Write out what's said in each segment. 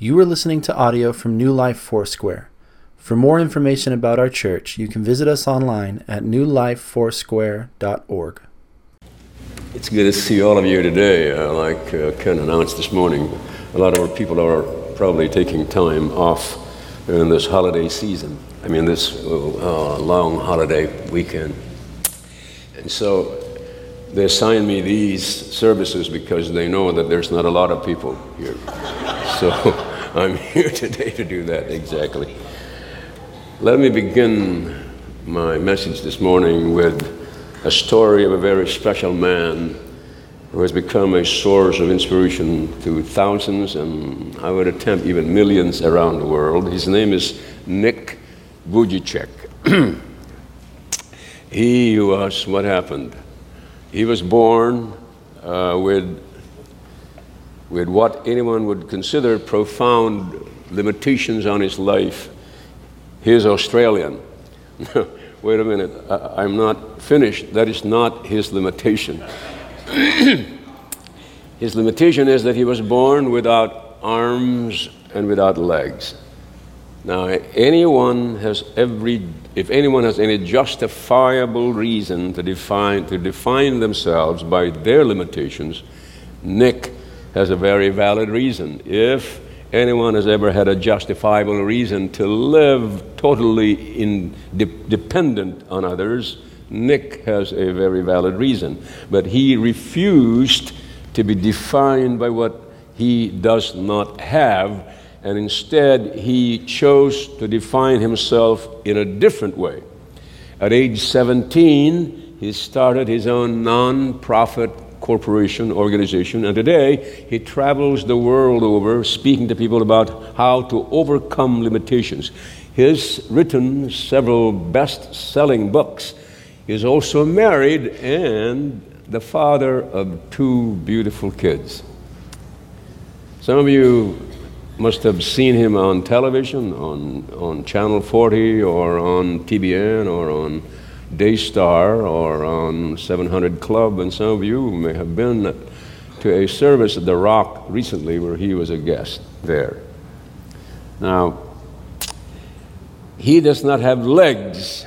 You are listening to audio from New Life Foursquare. For more information about our church, you can visit us online at newlifefoursquare.org. It's good to see all of you today. Uh, like uh, Ken announced this morning, a lot of our people are probably taking time off in this holiday season. I mean, this uh, long holiday weekend. And so they assign me these services because they know that there's not a lot of people here. So I'm here today to do that exactly. Let me begin my message this morning with a story of a very special man who has become a source of inspiration to thousands and I would attempt even millions around the world. His name is Nick Vujicic. he was what happened? He was born uh, with, with what anyone would consider profound limitations on his life. He is Australian. Wait a minute, I, I'm not finished. That is not his limitation. his limitation is that he was born without arms and without legs. Now, anyone has every, if anyone has any justifiable reason to define, to define themselves by their limitations, Nick has a very valid reason. If anyone has ever had a justifiable reason to live totally in, de- dependent on others, Nick has a very valid reason. But he refused to be defined by what he does not have and instead he chose to define himself in a different way. At age 17, he started his own non profit corporation organization, and today he travels the world over speaking to people about how to overcome limitations. He's written several best selling books. He's also married and the father of two beautiful kids. Some of you must have seen him on television, on, on Channel 40, or on TBN, or on Daystar, or on 700 Club, and some of you may have been to a service at The Rock recently where he was a guest there. Now, he does not have legs,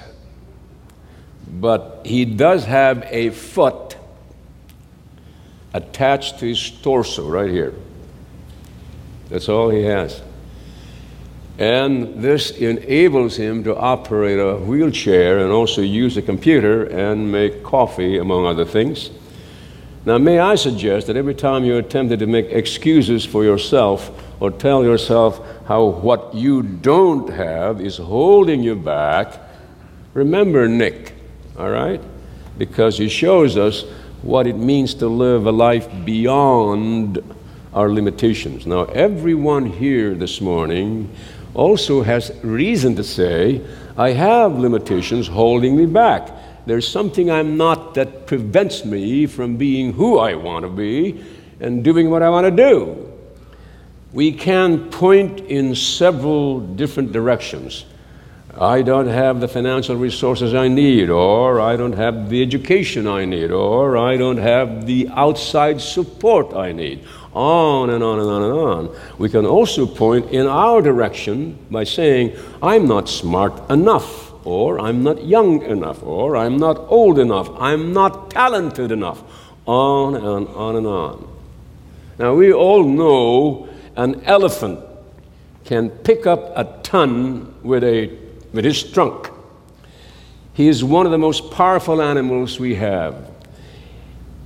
but he does have a foot attached to his torso right here. That's all he has. And this enables him to operate a wheelchair and also use a computer and make coffee, among other things. Now, may I suggest that every time you're tempted to make excuses for yourself or tell yourself how what you don't have is holding you back, remember Nick, all right? Because he shows us what it means to live a life beyond our limitations. Now, everyone here this morning also has reason to say, I have limitations holding me back. There's something I'm not that prevents me from being who I want to be and doing what I want to do. We can point in several different directions. I don't have the financial resources I need, or I don't have the education I need, or I don't have the outside support I need, on and on and on and on. We can also point in our direction by saying, I'm not smart enough, or I'm not young enough, or I'm not old enough, I'm not talented enough, on and on and on. Now, we all know an elephant can pick up a ton with, a, with his trunk. He is one of the most powerful animals we have.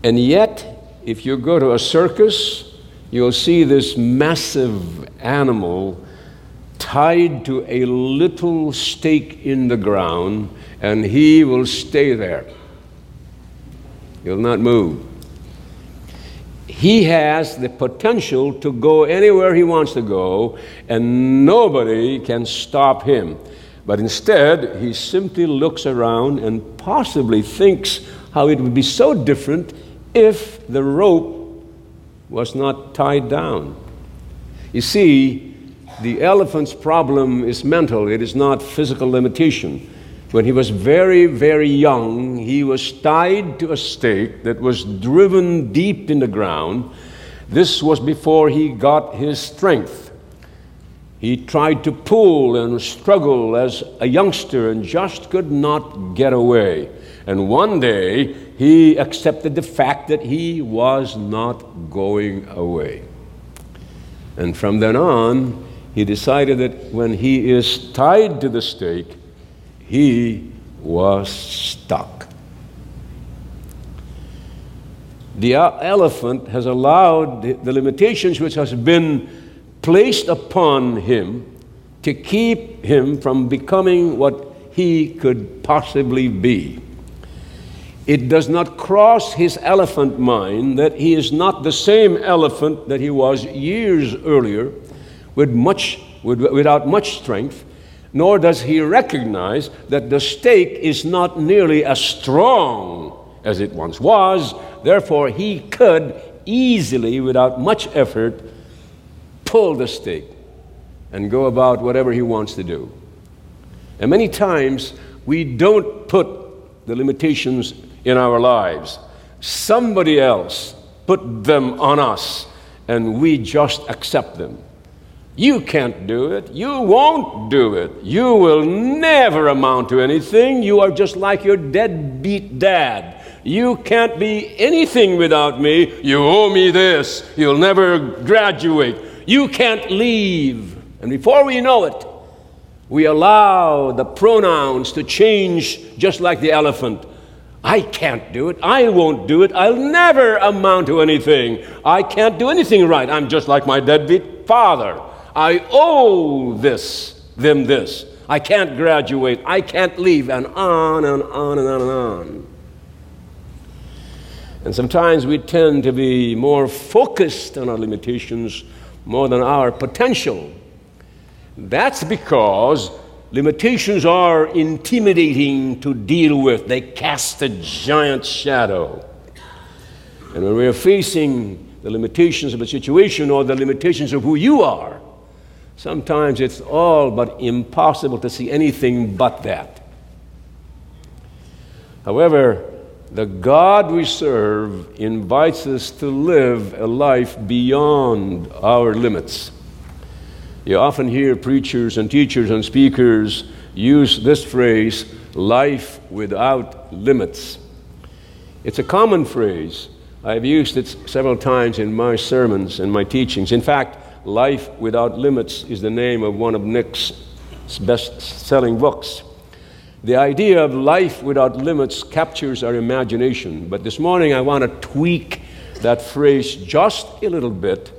And yet, if you go to a circus you'll see this massive animal tied to a little stake in the ground, and he will stay there. He'll not move. He has the potential to go anywhere he wants to go, and nobody can stop him. But instead, he simply looks around and possibly thinks how it would be so different if the rope was not tied down. You see, the elephant's problem is mental, it is not physical limitation. When he was very, very young, he was tied to a stake that was driven deep in the ground. This was before he got his strength. He tried to pull and struggle as a youngster and just could not get away. And one day he accepted the fact that he was not going away. And from then on, he decided that when he is tied to the stake, he was stuck. The elephant has allowed the limitations which has been placed upon him to keep him from becoming what he could possibly be. It does not cross his elephant mind that he is not the same elephant that he was years earlier, with much, with, without much strength, nor does he recognize that the stake is not nearly as strong as it once was. Therefore, he could easily, without much effort, pull the stake and go about whatever he wants to do. And many times, we don't put the limitations in our lives. Somebody else put them on us, and we just accept them. You can't do it. You won't do it. You will never amount to anything. You are just like your deadbeat dad. You can't be anything without me. You owe me this. You'll never graduate. You can't leave. And before we know it, we allow the pronouns to change just like the elephant. I can't do it. I won't do it. I'll never amount to anything. I can't do anything right. I'm just like my deadbeat father. I owe this, them this. I can't graduate. I can't leave, and on and on and on and on. And sometimes we tend to be more focused on our limitations more than our potential. That's because Limitations are intimidating to deal with, they cast a giant shadow. And when we are facing the limitations of a situation or the limitations of who you are, sometimes it's all but impossible to see anything but that. However, the God we serve invites us to live a life beyond our limits. You often hear preachers and teachers and speakers use this phrase, life without limits. It's a common phrase. I've used it several times in my sermons and my teachings. In fact, Life Without Limits is the name of one of Nick's best selling books. The idea of life without limits captures our imagination, but this morning I want to tweak that phrase just a little bit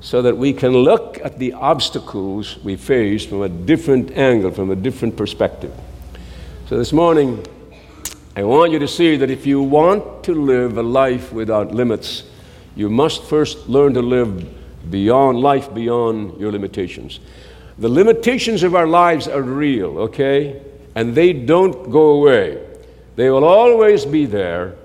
so that we can look at the obstacles we face from a different angle, from a different perspective. So this morning, I want you to see that if you want to live a life without limits, you must first learn to live beyond life beyond your limitations. The limitations of our lives are real, okay? And they don't go away. They will always be there.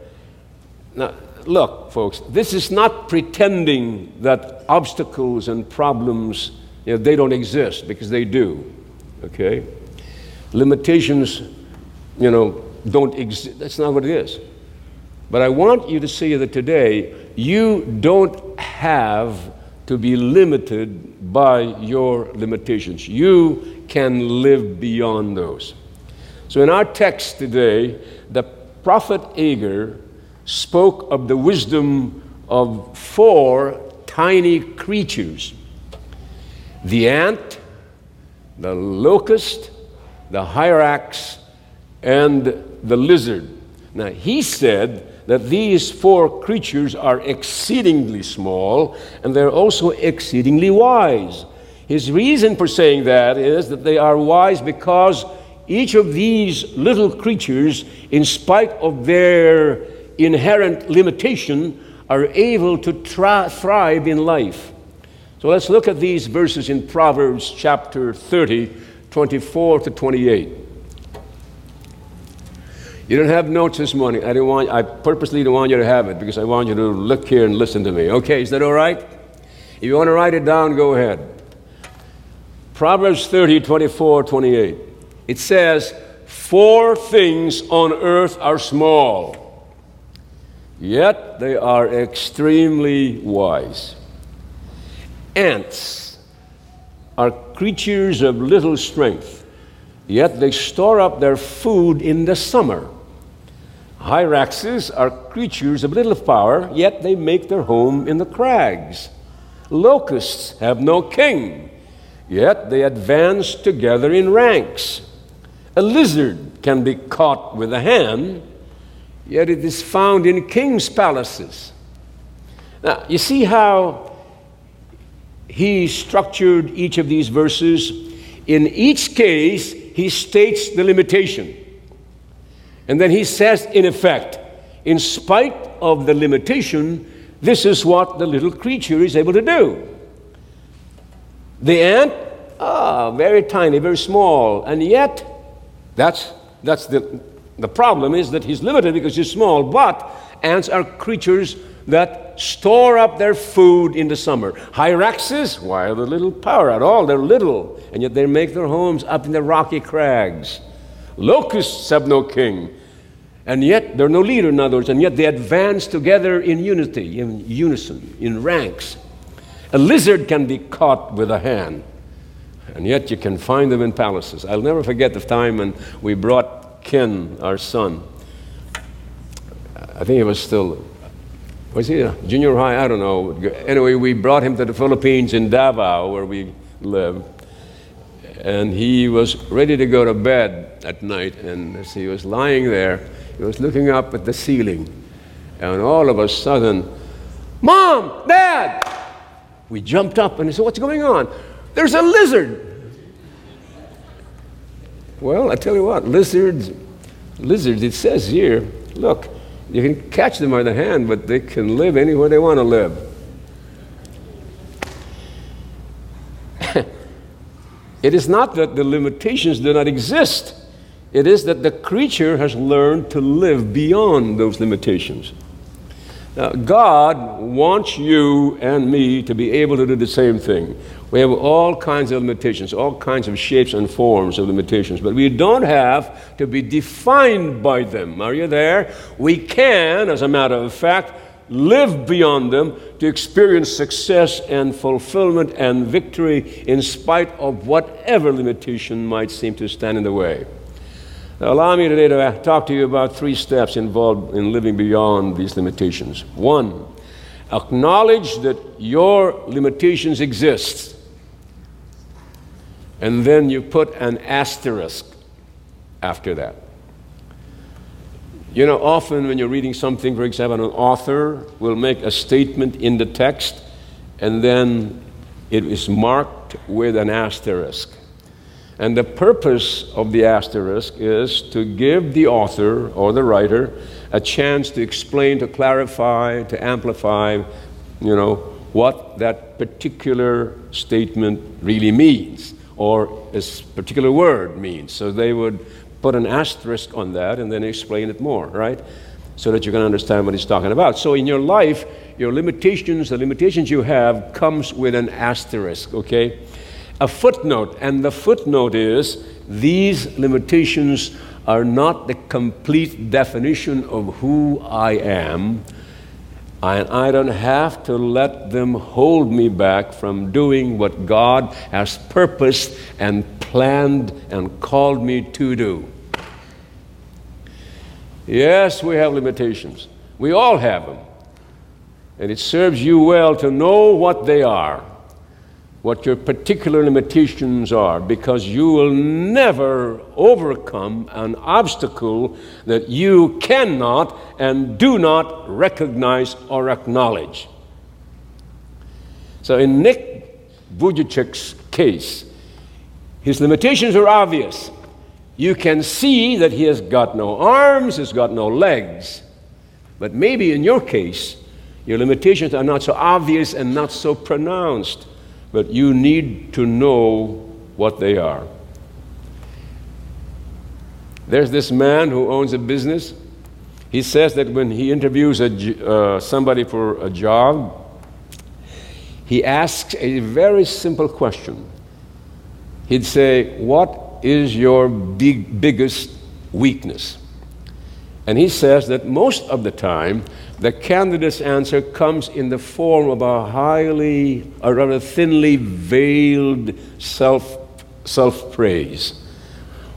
Now, look, folks, this is not pretending that obstacles and problems, you know, they don't exist because they do. Okay? Limitations, you know, don't exist. That's not what it is. But I want you to see that today you don't have to be limited by your limitations. You can live beyond those. So in our text today, the prophet Agur spoke of the wisdom of four tiny creatures the ant, the locust, the hyrax, and the lizard. Now, he said that these four creatures are exceedingly small and they're also exceedingly wise. His reason for saying that is that they are wise because each of these little creatures, in spite of their inherent limitation are able to try, thrive in life. So let's look at these verses in Proverbs chapter 30, 24 to 28. You don't have notes this morning. I didn't want I purposely don't want you to have it because I want you to look here and listen to me. Okay, is that all right? If you want to write it down, go ahead. Proverbs 30, 24, 28. It says, Four things on earth are small yet they are extremely wise. Ants, are creatures of little strength, yet they store up their food in the summer. Hyraxes are creatures of little power, yet they make their home in the crags. Locusts have no king, yet they advance together in ranks. A lizard can be caught with a hand, yet it is found in kings' palaces. Now, you see how he structured each of these verses. In each case, he states the limitation. And then he says, in effect, in spite of the limitation, this is what the little creature is able to do. The ant, ah, very tiny, very small, and yet that's, that's the, the problem is that he's limited because he's small, but ants are creatures that store up their food in the summer. Hyraxes, why are they little power at all? They're little, and yet they make their homes up in the rocky crags. Locusts have no king, and yet they're no leader, in other words, and yet they advance together in unity, in unison, in ranks. A lizard can be caught with a hand, and yet you can find them in palaces. I'll never forget the time when we brought Ken, our son. I think he was still was he a junior high? I don't know. Anyway, we brought him to the Philippines in Davao, where we live. And he was ready to go to bed at night. And as he was lying there, he was looking up at the ceiling. And all of a sudden, Mom, Dad! We jumped up and he said, What's going on? There's a lizard. Well, I tell you what, lizards, lizards, it says here, look, you can catch them by the hand, but they can live anywhere they want to live. it is not that the limitations do not exist, it is that the creature has learned to live beyond those limitations. Now, God wants you and me to be able to do the same thing. We have all kinds of limitations, all kinds of shapes and forms of limitations, but we don't have to be defined by them. Are you there? We can, as a matter of fact, live beyond them to experience success and fulfillment and victory in spite of whatever limitation might seem to stand in the way. Now, allow me today to talk to you about three steps involved in living beyond these limitations. One, acknowledge that your limitations exist and then you put an asterisk after that. You know, often when you're reading something, for example, an author will make a statement in the text and then it is marked with an asterisk. And the purpose of the asterisk is to give the author or the writer a chance to explain, to clarify, to amplify, you know, what that particular statement really means or a particular word means. So they would put an asterisk on that and then explain it more, right? So that you can understand what he's talking about. So in your life, your limitations, the limitations you have, comes with an asterisk, okay? A footnote, and the footnote is these limitations are not the complete definition of who I am and I don't have to let them hold me back from doing what God has purposed and planned and called me to do. Yes, we have limitations. We all have them. And it serves you well to know what they are what your particular limitations are because you will never overcome an obstacle that you cannot and do not recognize or acknowledge. So, in Nick Vujicic's case, his limitations are obvious. You can see that he has got no arms, he's got no legs. But maybe in your case, your limitations are not so obvious and not so pronounced but you need to know what they are. There's this man who owns a business. He says that when he interviews a, uh, somebody for a job, he asks a very simple question. He'd say, What is your big, biggest weakness? And he says that most of the time, the candidate's answer comes in the form of a highly, or rather thinly veiled self, self-praise.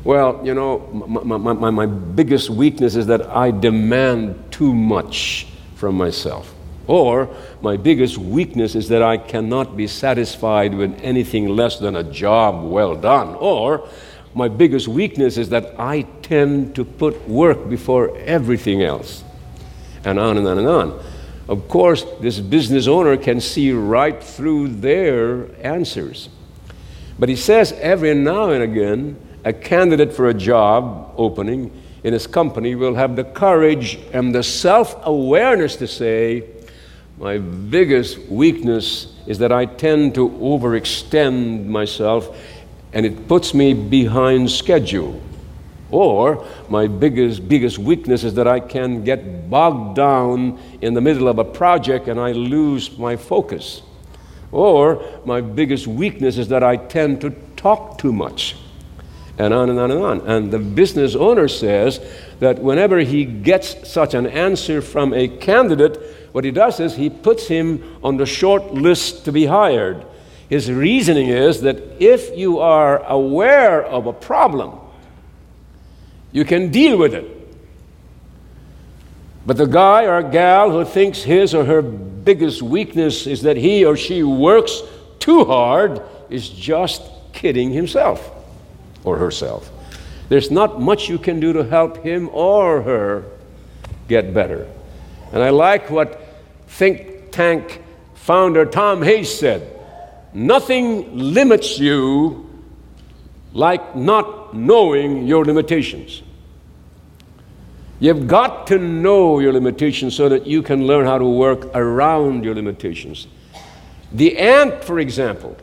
Well, you know, my, my, my, my biggest weakness is that I demand too much from myself. Or my biggest weakness is that I cannot be satisfied with anything less than a job well done. Or my biggest weakness is that I tend to put work before everything else. And on and on and on. Of course, this business owner can see right through their answers. But he says every now and again, a candidate for a job opening in his company will have the courage and the self awareness to say, My biggest weakness is that I tend to overextend myself and it puts me behind schedule. Or my biggest, biggest weakness is that I can get bogged down in the middle of a project and I lose my focus. Or my biggest weakness is that I tend to talk too much and on and on and on. And the business owner says that whenever he gets such an answer from a candidate, what he does is he puts him on the short list to be hired. His reasoning is that if you are aware of a problem, you can deal with it. But the guy or gal who thinks his or her biggest weakness is that he or she works too hard is just kidding himself or herself. There's not much you can do to help him or her get better. And I like what think tank founder Tom Hayes said nothing limits you like not knowing your limitations. You've got to know your limitations so that you can learn how to work around your limitations. The ant, for example,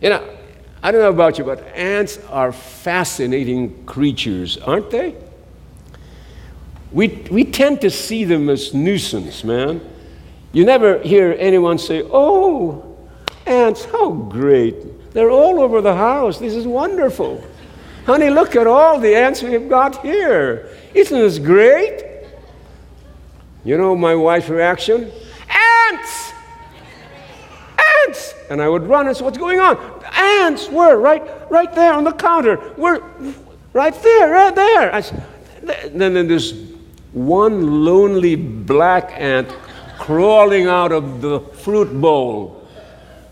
you know, I don't know about you, but ants are fascinating creatures, aren't they? We, we tend to see them as nuisance, man. You never hear anyone say, Oh, ants, how great. They're all over the house. This is wonderful. Honey, look at all the ants we've got here. Isn't this great? You know my wife's reaction? Ants! Ants! And I would run and say, What's going on? Ants were right, right there on the counter. We're right there, right there. I, then, then there's one lonely black ant crawling out of the fruit bowl,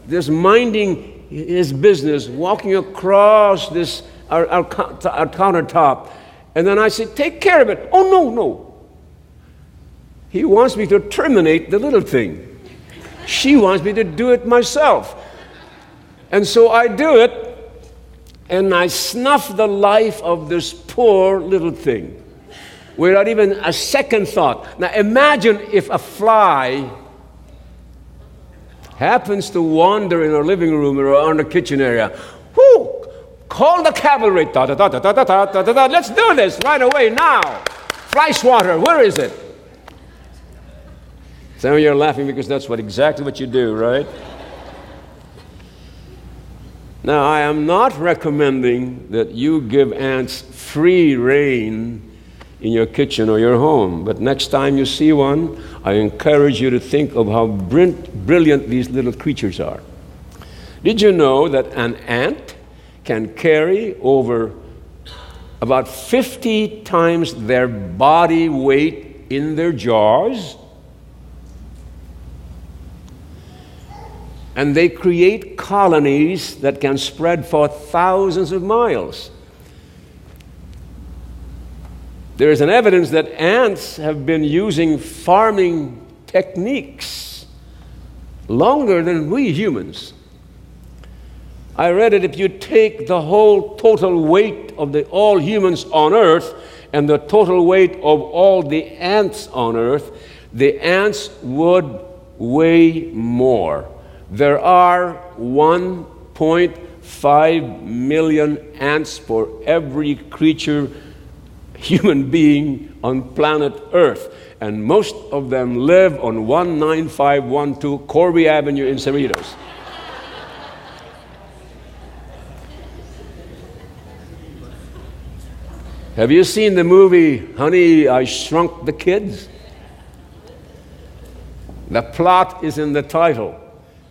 just minding his business, walking across this our, our, our countertop. And then I said, Take care of it. Oh, no, no. He wants me to terminate the little thing. She wants me to do it myself. And so I do it, and I snuff the life of this poor little thing without even a second thought. Now imagine if a fly happens to wander in our living room or in the kitchen area. Whoo! Call the cavalry. Da, da, da, da, da, da, da, da, da. Let's do this right away now. Swatter, where is it? Some of you are laughing because that's what exactly what you do, right? Now, I am not recommending that you give ants free rein in your kitchen or your home, but next time you see one, I encourage you to think of how brilliant these little creatures are. Did you know that an ant can carry over about 50 times their body weight in their jaws? and they create colonies that can spread for thousands of miles. There is an evidence that ants have been using farming techniques longer than we humans. I read it if you take the whole total weight of the, all humans on earth and the total weight of all the ants on earth, the ants would weigh more there are 1.5 million ants for every creature, human being on planet Earth. And most of them live on 19512 Corby Avenue in Cerritos. Have you seen the movie Honey, I Shrunk the Kids? The plot is in the title.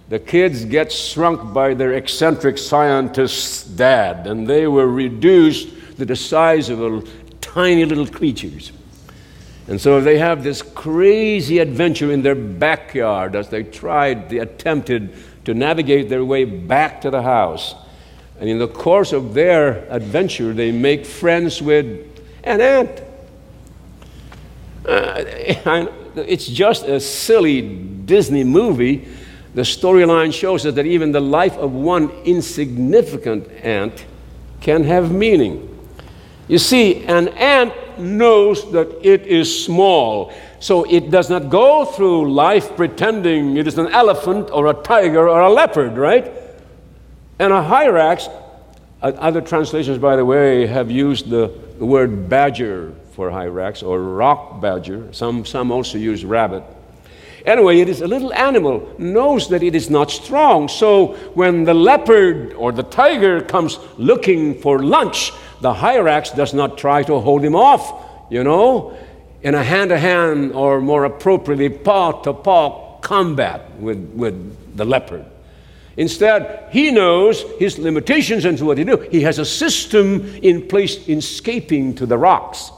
The kids get shrunk by their eccentric scientist's dad, and they were reduced to the size of a, tiny little creatures. And so they have this crazy adventure in their backyard as they tried, they attempted to navigate their way back to the house. And in the course of their adventure, they make friends with an ant. Uh, it's just a silly Disney movie. The storyline shows us that even the life of one insignificant ant can have meaning. You see, an ant knows that it is small, so it does not go through life pretending it is an elephant or a tiger or a leopard, right? And a hyrax, other translations, by the way, have used the, word badger for hyrax or rock badger. Some, some also use rabbit. Anyway, it is a little animal, knows that it is not strong. So when the leopard or the tiger comes looking for lunch, the hyrax does not try to hold him off, you know, in a hand to hand or more appropriately, paw to paw combat with, with the leopard. Instead, he knows his limitations and what he do. He has a system in place in escaping to the rocks.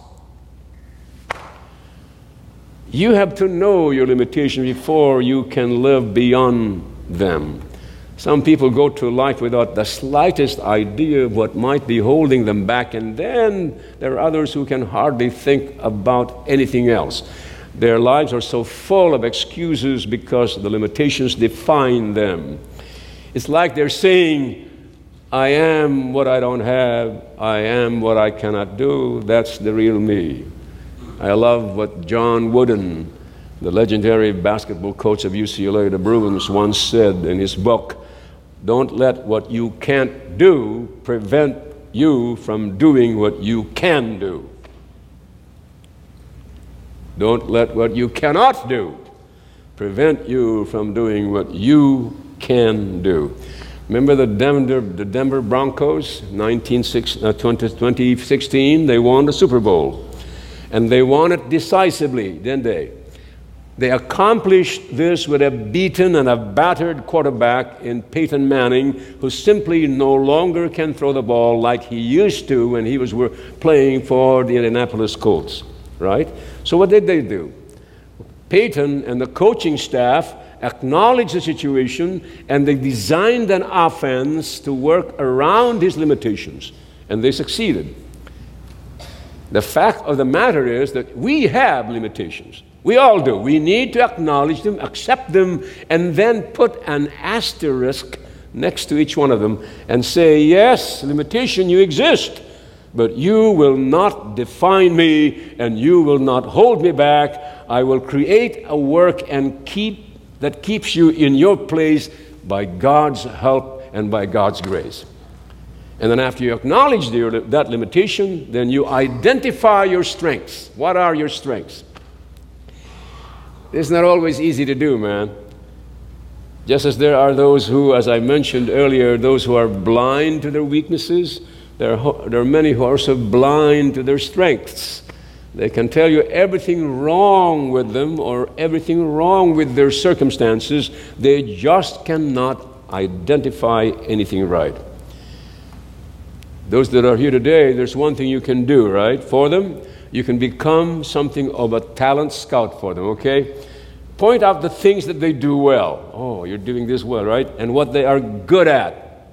You have to know your limitations before you can live beyond them. Some people go through life without the slightest idea of what might be holding them back, and then there are others who can hardly think about anything else. Their lives are so full of excuses because the limitations define them. It's like they're saying, I am what I don't have, I am what I cannot do, that's the real me. I love what John Wooden, the legendary basketball coach of UCLA, the Bruins, once said in his book Don't let what you can't do prevent you from doing what you can do. Don't let what you cannot do prevent you from doing what you can do. Remember the Denver, the Denver Broncos, 19, uh, 2016? They won the Super Bowl. And they won it decisively, didn't they? They accomplished this with a beaten and a battered quarterback in Peyton Manning, who simply no longer can throw the ball like he used to when he was playing for the Indianapolis Colts, right? So, what did they do? Peyton and the coaching staff acknowledged the situation and they designed an offense to work around his limitations, and they succeeded. The fact of the matter is that we have limitations. We all do. We need to acknowledge them, accept them, and then put an asterisk next to each one of them and say, Yes, limitation, you exist, but you will not define me and you will not hold me back. I will create a work and keep that keeps you in your place by God's help and by God's grace. And then after you acknowledge the, that limitation, then you identify your strengths. What are your strengths? It's not always easy to do, man. Just as there are those who, as I mentioned earlier, those who are blind to their weaknesses, there are, there are many who are also blind to their strengths. They can tell you everything wrong with them or everything wrong with their circumstances. They just cannot identify anything right. Those that are here today, there's one thing you can do, right, for them. You can become something of a talent scout for them, okay? Point out the things that they do well. Oh, you're doing this well, right? And what they are good at.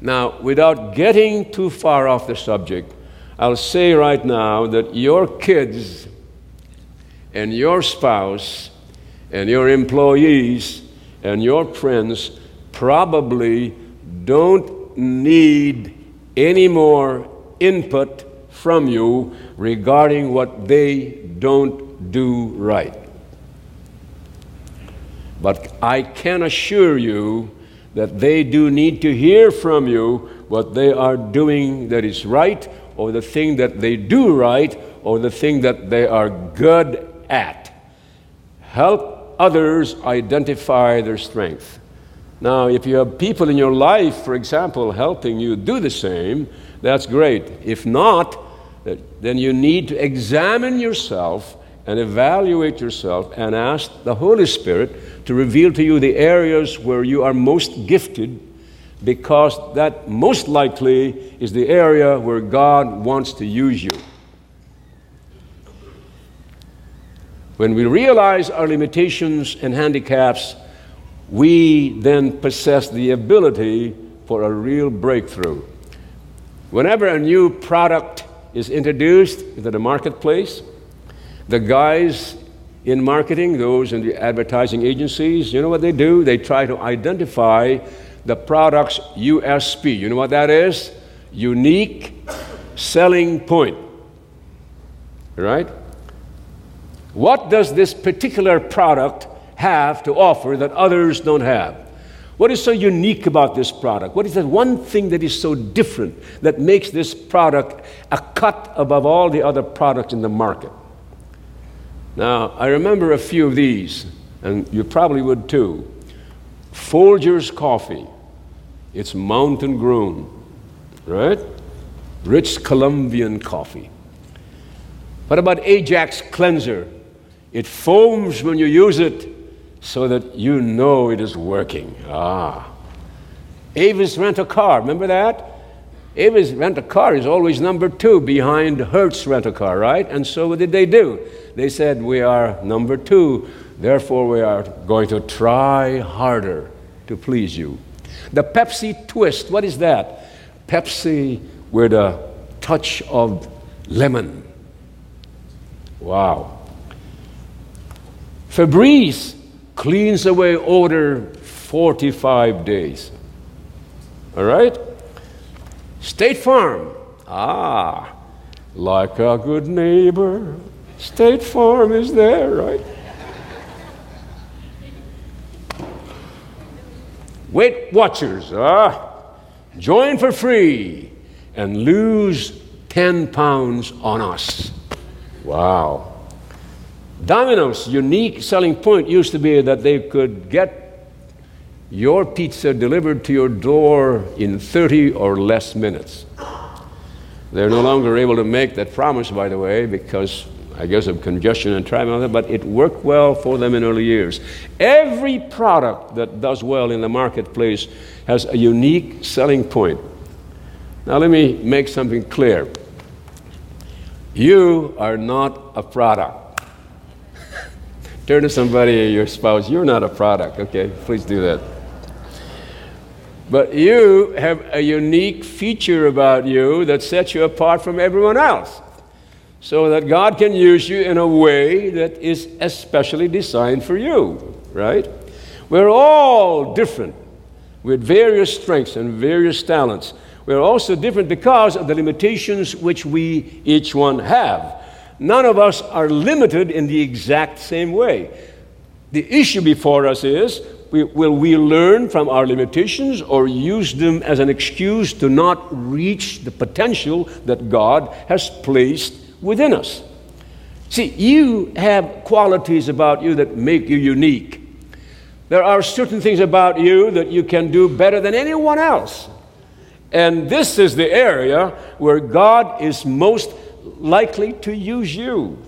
Now, without getting too far off the subject, I'll say right now that your kids and your spouse and your employees and your friends probably don't need any more input from you regarding what they don't do right. But I can assure you that they do need to hear from you what they are doing that is right, or the thing that they do right, or the thing that they are good at. Help others identify their strength. Now, if you have people in your life, for example, helping you do the same, that's great. If not, then you need to examine yourself and evaluate yourself and ask the Holy Spirit to reveal to you the areas where you are most gifted because that most likely is the area where God wants to use you. When we realize our limitations and handicaps, we then possess the ability for a real breakthrough. Whenever a new product is introduced into the marketplace, the guys in marketing, those in the advertising agencies, you know what they do? They try to identify the product's USP. You know what that is? Unique selling point. Right? What does this particular product have to offer that others don't have? What is so unique about this product? What is that one thing that is so different that makes this product a cut above all the other products in the market? Now, I remember a few of these, and you probably would too. Folgers coffee, it's mountain grown, right? Rich Colombian coffee. What about Ajax cleanser? It foams when you use it so that you know it is working. Ah. Avis rent a car, remember that? Avis rent a car is always number two behind Hertz rent a car, right? And so what did they do? They said, We are number two, therefore we are going to try harder to please you. The Pepsi twist, what is that? Pepsi with a touch of lemon. Wow. Febreze cleans away odor 45 days. All right? State Farm. Ah, like a good neighbor, State Farm is there, right? Weight Watchers. Ah, join for free and lose 10 pounds on us. Wow. Domino's unique selling point used to be that they could get your pizza delivered to your door in 30 or less minutes. They're no longer able to make that promise, by the way, because I guess of congestion and traffic, but it worked well for them in early years. Every product that does well in the marketplace has a unique selling point. Now, let me make something clear. You are not a product. Turn to somebody, your spouse, you're not a product, okay? Please do that. But you have a unique feature about you that sets you apart from everyone else. So that God can use you in a way that is especially designed for you, right? We're all different with various strengths and various talents. We're also different because of the limitations which we each one have. None of us are limited in the exact same way. The issue before us is will we learn from our limitations or use them as an excuse to not reach the potential that God has placed within us? See, you have qualities about you that make you unique. There are certain things about you that you can do better than anyone else. And this is the area where God is most likely to use you.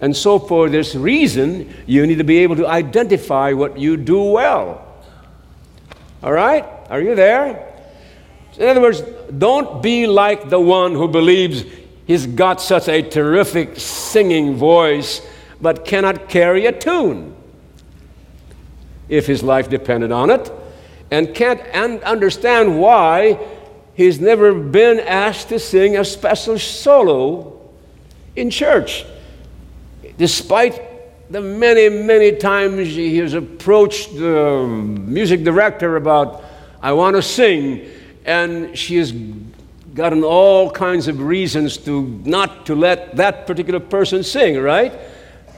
And so, for this reason, you need to be able to identify what you do well. All right? Are you there? In other words, don't be like the one who believes he's got such a terrific singing voice but cannot carry a tune if his life depended on it, and can't understand why he's never been asked to sing a special solo in church. Despite the many, many times he has approached the music director about, I want to sing, and she has gotten all kinds of reasons to not to let that particular person sing, right?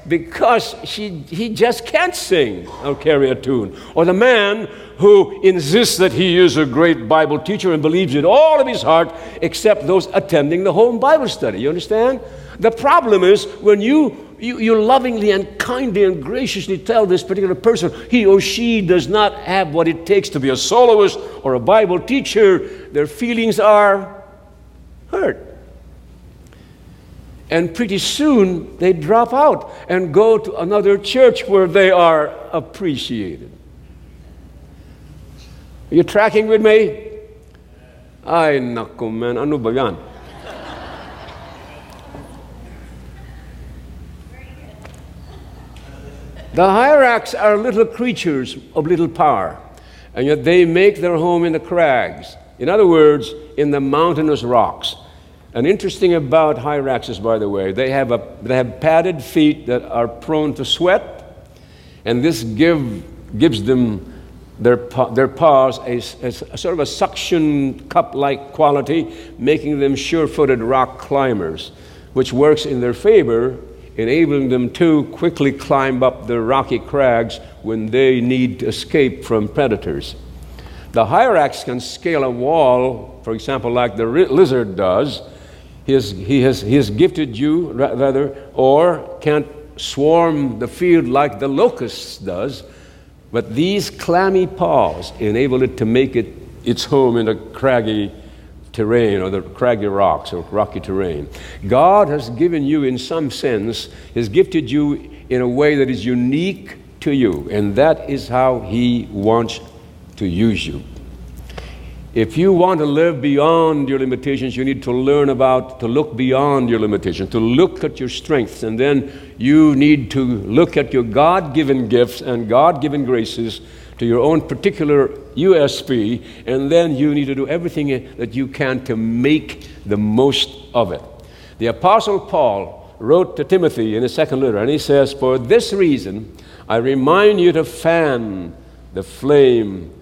Because she, he just can't sing or carry a tune. Or the man who insists that he is a great Bible teacher and believes in all of his heart except those attending the home Bible study. You understand? The problem is when you, you, you lovingly and kindly and graciously tell this particular person he or she does not have what it takes to be a soloist or a Bible teacher, their feelings are hurt. And pretty soon they drop out and go to another church where they are appreciated. Are you tracking with me? Ay, nako man, ano ba yan? The hyraxes are little creatures of little power, and yet they make their home in the crags. In other words, in the mountainous rocks. And interesting about hyraxes, by the way, they have, a, they have padded feet that are prone to sweat, and this give, gives them their, their paws a, a, a sort of a suction cup like quality, making them sure footed rock climbers, which works in their favor enabling them to quickly climb up the rocky crags when they need to escape from predators. The hyrax can scale a wall, for example, like the lizard does. He has, he has, he has gifted you, rather, or can't swarm the field like the locust does. But these clammy paws enable it to make it its home in a craggy terrain or the craggy rocks or rocky terrain. God has given you, in some sense, has gifted you in a way that is unique to you, and that is how He wants to use you. If you want to live beyond your limitations, you need to learn about, to look beyond your limitations, to look at your strengths, and then you need to look at your God given gifts and God given graces to your own particular USP, and then you need to do everything that you can to make the most of it. The Apostle Paul wrote to Timothy in his second letter, and he says, For this reason, I remind you to fan the flame,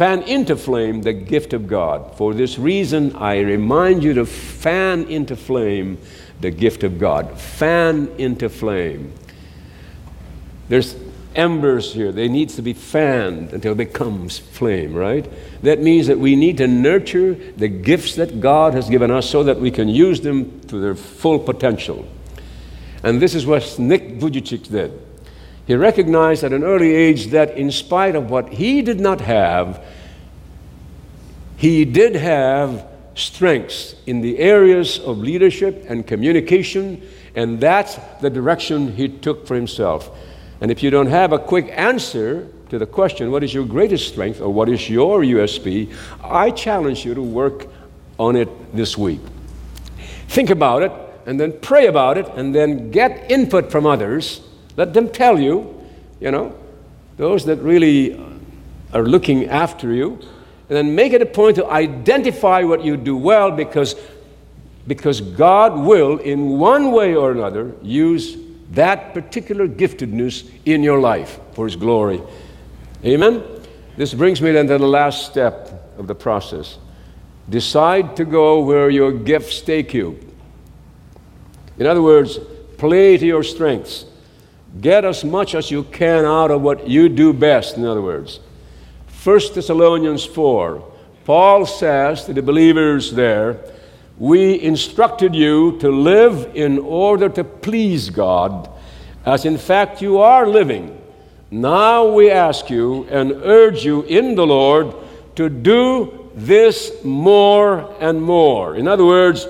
fan into flame the gift of God. For this reason, I remind you to fan into flame the gift of God. Fan into flame. There's embers here. They need to be fanned until it becomes flame, right? That means that we need to nurture the gifts that God has given us so that we can use them to their full potential. And this is what Nick Vujicic did. He recognized at an early age that in spite of what he did not have, he did have strengths in the areas of leadership and communication, and that's the direction he took for himself. And if you don't have a quick answer to the question, what is your greatest strength or what is your USP, I challenge you to work on it this week. Think about it and then pray about it and then get input from others. Let them tell you, you know, those that really are looking after you. And then make it a point to identify what you do well because, because God will, in one way or another, use that particular giftedness in your life for His glory. Amen? This brings me then to the last step of the process. Decide to go where your gifts take you. In other words, play to your strengths. Get as much as you can out of what you do best, in other words. 1 Thessalonians 4, Paul says to the believers there, we instructed you to live in order to please God, as in fact you are living. Now we ask you and urge you in the Lord to do this more and more. In other words,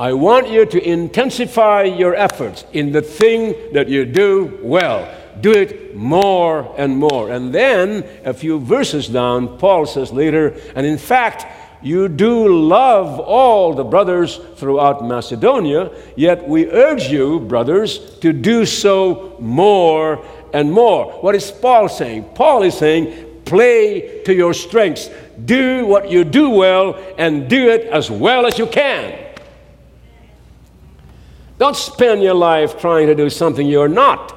I want you to intensify your efforts in the thing that you do well. Do it more and more. And then, a few verses down, Paul says later, and in fact, you do love all the brothers throughout Macedonia, yet we urge you, brothers, to do so more and more. What is Paul saying? Paul is saying, play to your strengths. Do what you do well and do it as well as you can. Don't spend your life trying to do something you're not.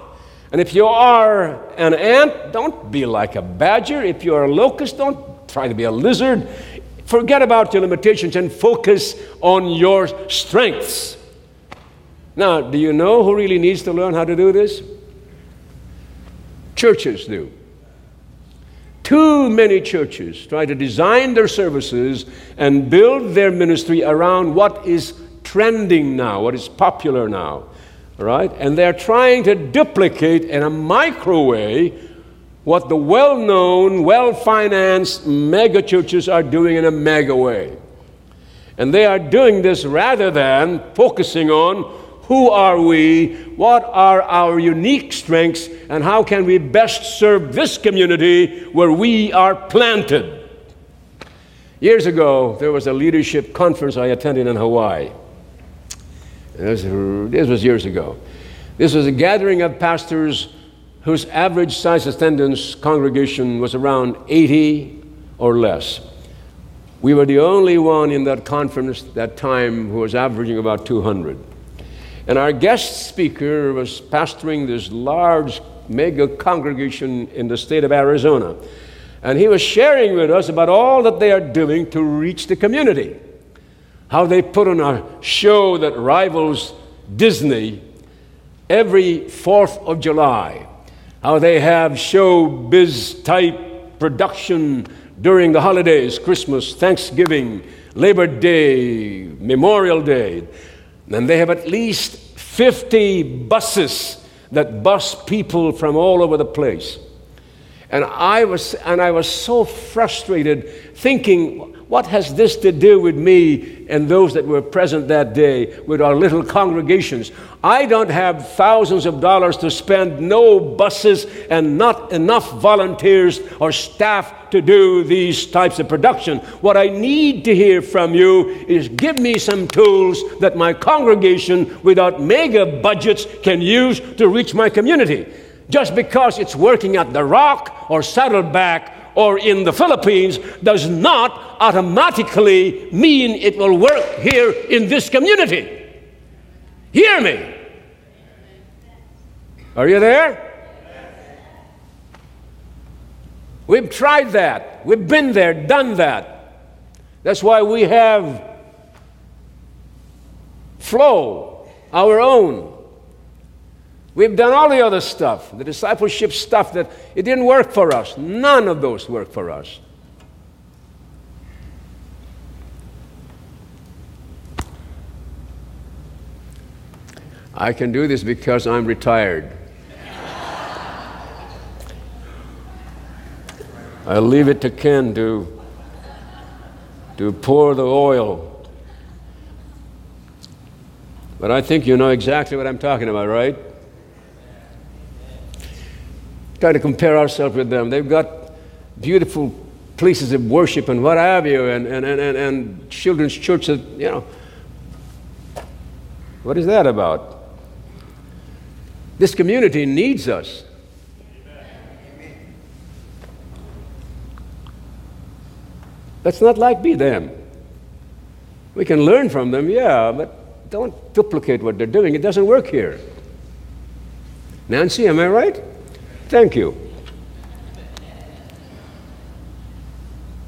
And if you are an ant, don't be like a badger. If you're a locust, don't try to be a lizard. Forget about your limitations and focus on your strengths. Now, do you know who really needs to learn how to do this? Churches do. Too many churches try to design their services and build their ministry around what is trending now, what is popular now. Right? And they're trying to duplicate in a micro way what the well known, well financed mega churches are doing in a mega way. And they are doing this rather than focusing on who are we, what are our unique strengths, and how can we best serve this community where we are planted. Years ago, there was a leadership conference I attended in Hawaii. This was, years ago. This was a gathering of pastors whose average size attendance congregation was around 80 or less. We were the only one in that conference that time who was averaging about 200. And our guest speaker was pastoring this large mega congregation in the state of Arizona. And he was sharing with us about all that they are doing to reach the community. How they put on a show that rivals Disney every 4th of July. How they have show biz type production during the holidays Christmas, Thanksgiving, Labor Day, Memorial Day. And they have at least 50 buses that bus people from all over the place. And I was, and I was so frustrated thinking, what has this to do with me and those that were present that day with our little congregations? I don't have thousands of dollars to spend, no buses, and not enough volunteers or staff to do these types of production. What I need to hear from you is give me some tools that my congregation, without mega budgets, can use to reach my community. Just because it's working at the Rock or Saddleback or in the Philippines does not automatically mean it will work here in this community. Hear me. Are you there? We've tried that. We've been there, done that. That's why we have flow, our own. We've done all the other stuff, the discipleship stuff that it didn't work for us. None of those worked for us. I can do this because I'm retired. I leave it to Ken to, to pour the oil. But I think you know exactly what I'm talking about, right? Try to compare ourselves with them. They've got beautiful places of worship and what have you, and, and, and, and, and children's churches, uh, you know. What is that about? This community needs us. Let's not like be them. We can learn from them, yeah, but don't duplicate what they're doing. It doesn't work here. Nancy, am I right? Thank you.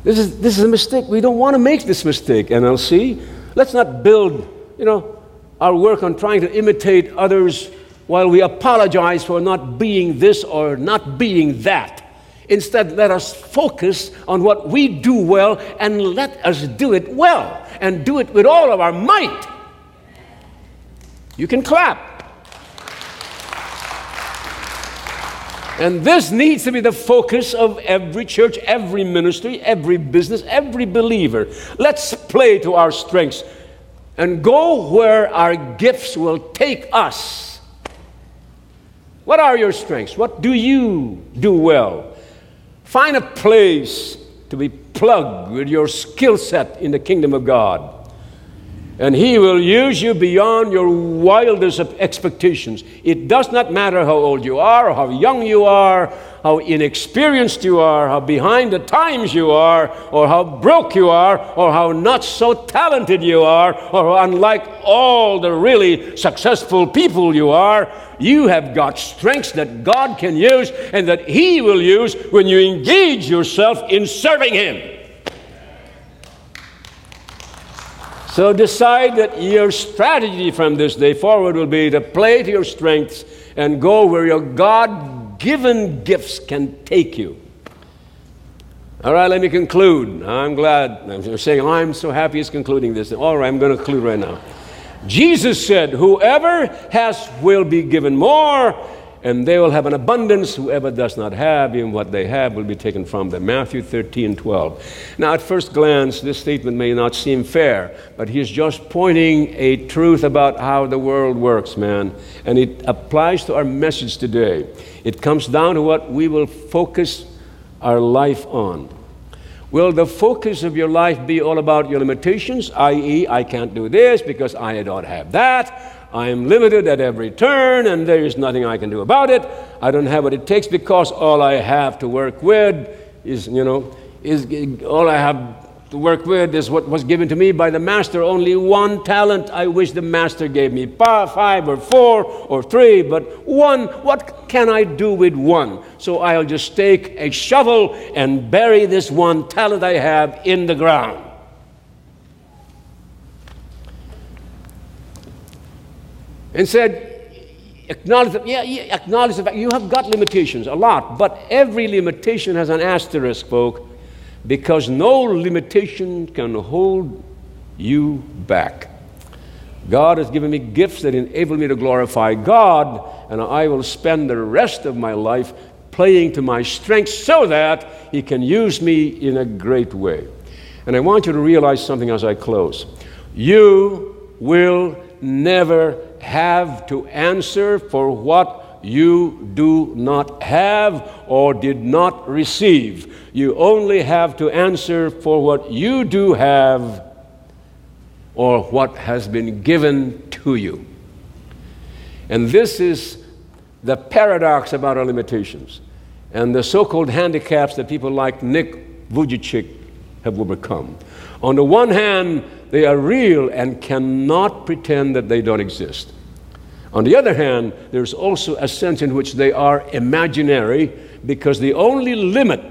This is, this is a mistake. We don't want to make this mistake, NLC. Let's not build, you know, our work on trying to imitate others while we apologize for not being this or not being that. Instead, let us focus on what we do well and let us do it well and do it with all of our might. You can clap. And this needs to be the focus of every church, every ministry, every business, every believer. Let's play to our strengths and go where our gifts will take us. What are your strengths? What do you do well? Find a place to be plugged with your skill set in the kingdom of God. And He will use you beyond your wildest expectations. It does not matter how old you are, or how young you are, how inexperienced you are, how behind the times you are, or how broke you are, or how not so talented you are, or unlike all the really successful people you are. You have got strengths that God can use and that He will use when you engage yourself in serving Him. So decide that your strategy from this day forward will be to play to your strengths and go where your God given gifts can take you. All right, let me conclude. I'm glad. I'm saying, oh, I'm so happy he's concluding this. All right, I'm going to conclude right now. Jesus said, Whoever has will be given more, and they will have an abundance. Whoever does not have, even what they have will be taken from them. Matthew 13, 12. Now, at first glance, this statement may not seem fair, but he's just pointing a truth about how the world works, man. And it applies to our message today. It comes down to what we will focus our life on. Will the focus of your life be all about your limitations, i.e., I can't do this because I don't have that? I am limited at every turn and there is nothing I can do about it. I don't have what it takes because all I have to work with is, you know, is all I have to work with is what was given to me by the master. Only one talent I wish the master gave me five or four or three, but one, what can I do with one? So I'll just take a shovel and bury this one talent I have in the ground. And said, acknowledge yeah, yeah, acknowledge the fact you have got limitations, a lot, but every limitation has an asterisk, folk, because no limitation can hold you back. God has given me gifts that enable me to glorify God, and I will spend the rest of my life playing to my strengths so that He can use me in a great way. And I want you to realize something as I close. You will never have to answer for what you do not have or did not receive. You only have to answer for what you do have or what has been given to you. And this is the paradox about our limitations and the so called handicaps that people like Nick Vujicic have overcome. On the one hand, they are real and cannot pretend that they don't exist. On the other hand, there's also a sense in which they are imaginary because the only limit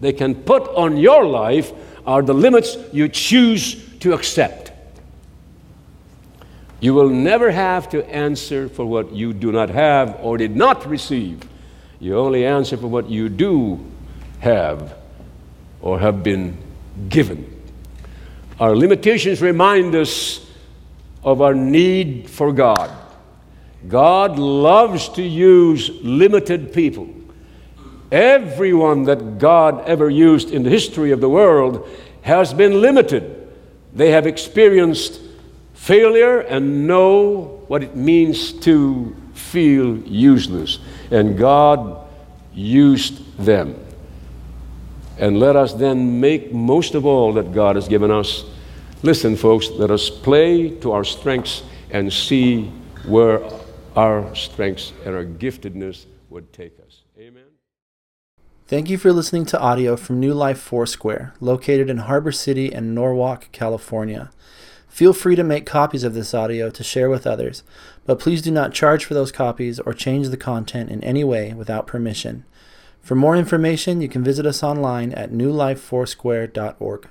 they can put on your life are the limits you choose to accept. You will never have to answer for what you do not have or did not receive. You only answer for what you do have or have been given. Our limitations remind us of our need for God. God loves to use limited people. Everyone that God ever used in the history of the world has been limited. They have experienced failure and know what it means to feel useless. And God used them. And let us then make most of all that God has given us. Listen, folks, let us play to our strengths and see where our strengths and our giftedness would take us. Amen. Thank you for listening to audio from New Life Foursquare, located in Harbor City and Norwalk, California. Feel free to make copies of this audio to share with others, but please do not charge for those copies or change the content in any way without permission. For more information, you can visit us online at newlifefoursquare.org.